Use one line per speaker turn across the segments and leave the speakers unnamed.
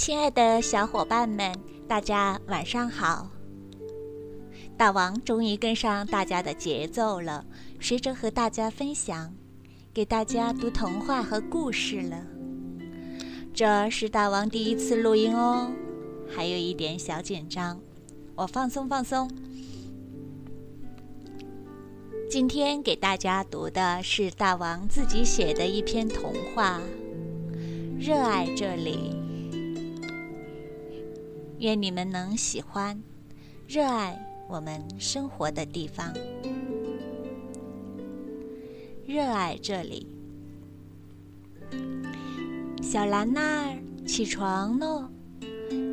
亲爱的小伙伴们，大家晚上好！大王终于跟上大家的节奏了，学着和大家分享，给大家读童话和故事了。这是大王第一次录音哦，还有一点小紧张，我放松放松。今天给大家读的是大王自己写的一篇童话，《热爱这里》。愿你们能喜欢，热爱我们生活的地方，热爱这里。小兰娜儿，起床喽！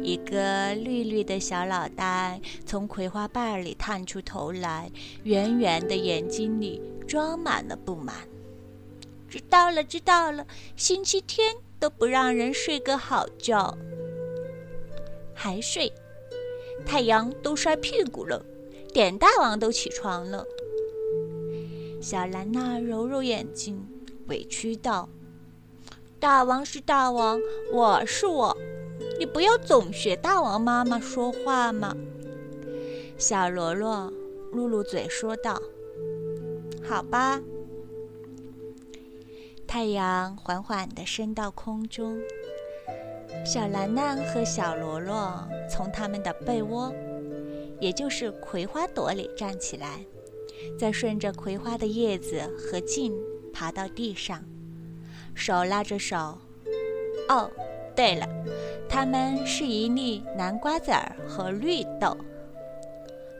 一个绿绿的小脑袋从葵花瓣里探出头来，圆圆的眼睛里装满了不满。知道了，知道了，星期天都不让人睡个好觉。还睡，太阳都晒屁股了，点大王都起床了。小兰娜揉揉眼睛，委屈道：“大王是大王，我是我，你不要总学大王妈妈说话嘛。”小罗罗露露嘴说道：“好吧。”太阳缓缓地升到空中。小兰兰和小罗罗从他们的被窝，也就是葵花朵里站起来，再顺着葵花的叶子和茎爬到地上，手拉着手。哦，对了，他们是一粒南瓜籽儿和绿豆。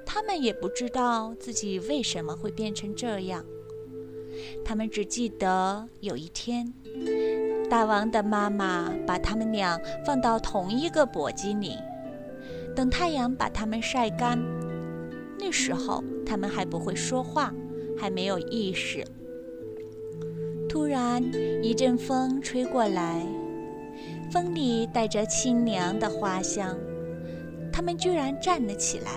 他们也不知道自己为什么会变成这样，他们只记得有一天。大王的妈妈把他们俩放到同一个簸箕里，等太阳把它们晒干。那时候他们还不会说话，还没有意识。突然一阵风吹过来，风里带着清凉的花香。他们居然站了起来，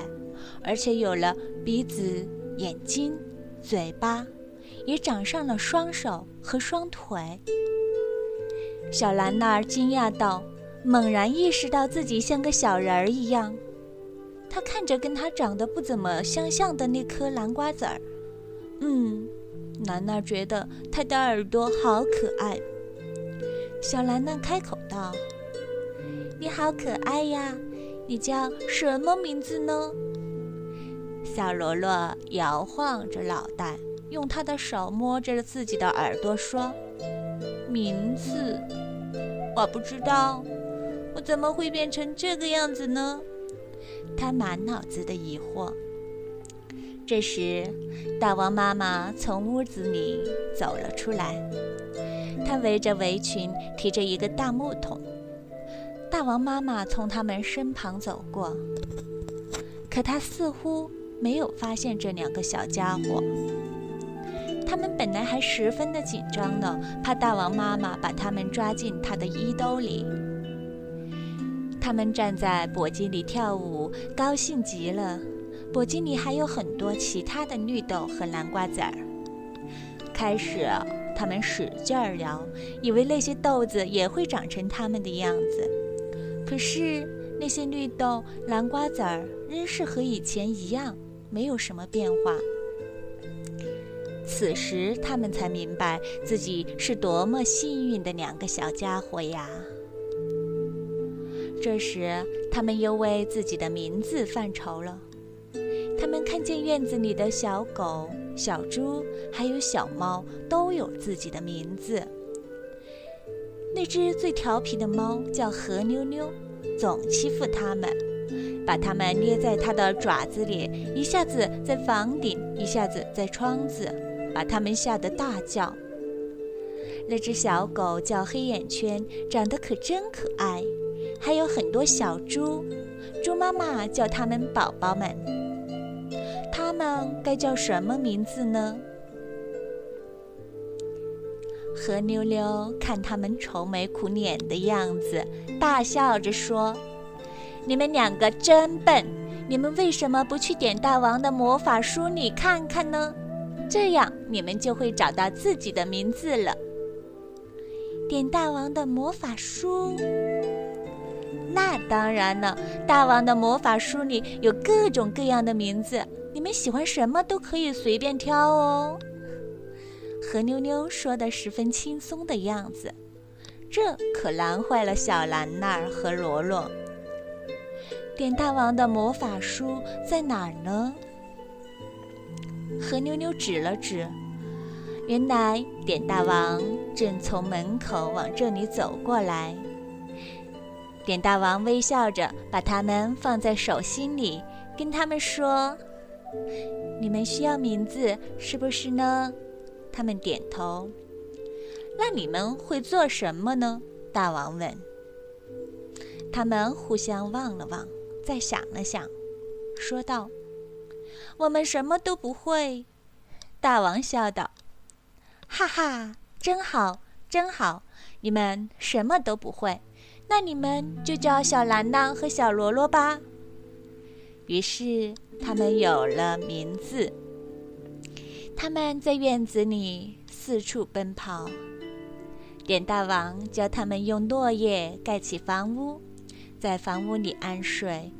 而且有了鼻子、眼睛、嘴巴，也长上了双手和双腿。小兰娜惊讶道，猛然意识到自己像个小人儿一样。她看着跟她长得不怎么相像的那颗南瓜籽儿，嗯，兰娜觉得它的耳朵好可爱。小兰娜开口道：“你好可爱呀，你叫什么名字呢？”小罗罗摇晃着脑袋，用他的手摸着自己的耳朵说：“名字。”我不知道，我怎么会变成这个样子呢？他满脑子的疑惑。这时，大王妈妈从屋子里走了出来，她围着围裙，提着一个大木桶。大王妈妈从他们身旁走过，可她似乎没有发现这两个小家伙。他们本来还十分的紧张呢，怕大王妈妈把他们抓进她的衣兜里。他们站在簸箕里跳舞，高兴极了。簸箕里还有很多其他的绿豆和南瓜籽儿。开始，他们使劲儿摇，以为那些豆子也会长成他们的样子。可是那些绿豆、南瓜籽儿仍是和以前一样，没有什么变化。此时，他们才明白自己是多么幸运的两个小家伙呀！这时，他们又为自己的名字犯愁了。他们看见院子里的小狗、小猪，还有小猫，都有自己的名字。那只最调皮的猫叫何妞妞，总欺负他们，把它们捏在它的爪子里，一下子在房顶，一下子在窗子。把他们吓得大叫。那只小狗叫黑眼圈，长得可真可爱。还有很多小猪，猪妈妈叫它们宝宝们。它们该叫什么名字呢？何妞妞看他们愁眉苦脸的样子，大笑着说：“你们两个真笨！你们为什么不去点大王的魔法书里看看呢？”这样你们就会找到自己的名字了。点大王的魔法书，那当然了，大王的魔法书里有各种各样的名字，你们喜欢什么都可以随便挑哦。何妞妞说的十分轻松的样子，这可难坏了小兰娜儿和罗罗。点大王的魔法书在哪儿呢？何妞妞指了指，原来点大王正从门口往这里走过来。点大王微笑着把它们放在手心里，跟他们说：“你们需要名字，是不是呢？”他们点头。那你们会做什么呢？大王问。他们互相望了望，再想了想，说道：“我们什么都不会。”大王笑道：“哈哈，真好，真好！你们什么都不会。”那你们就叫小兰兰和小罗罗吧。于是他们有了名字。他们在院子里四处奔跑。点大王教他们用落叶盖起房屋，在房屋里安睡，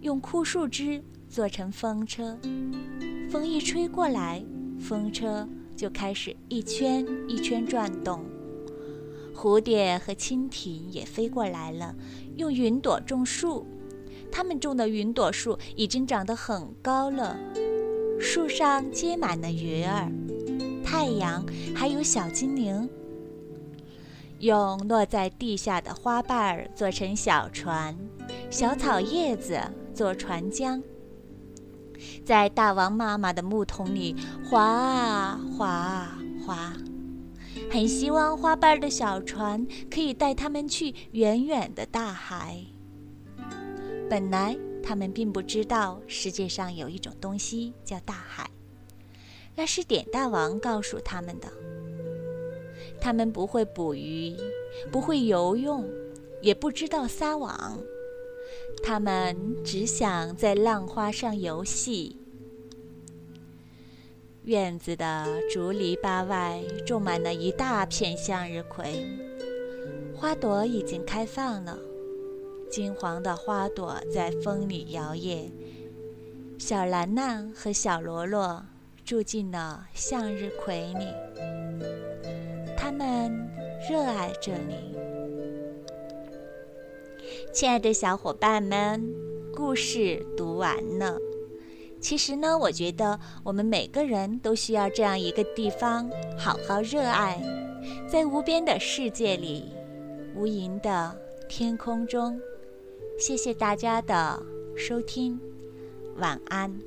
用枯树枝做成风车。风一吹过来，风车就开始一圈一圈转动。蝴蝶和蜻蜓也飞过来了，用云朵种树。他们种的云朵树已经长得很高了，树上结满了鱼儿、太阳，还有小精灵。用落在地下的花瓣儿做成小船，小草叶子做船桨，在大王妈妈的木桶里划啊划啊划。很希望花瓣的小船可以带他们去远远的大海。本来他们并不知道世界上有一种东西叫大海，那是点大王告诉他们的。他们不会捕鱼，不会游泳，也不知道撒网，他们只想在浪花上游戏。院子的竹篱笆外种满了一大片向日葵，花朵已经开放了，金黄的花朵在风里摇曳。小兰兰和小罗罗住进了向日葵里，他们热爱这里。亲爱的小伙伴们，故事读完了。其实呢，我觉得我们每个人都需要这样一个地方，好好热爱，在无边的世界里，无垠的天空中。谢谢大家的收听，晚安。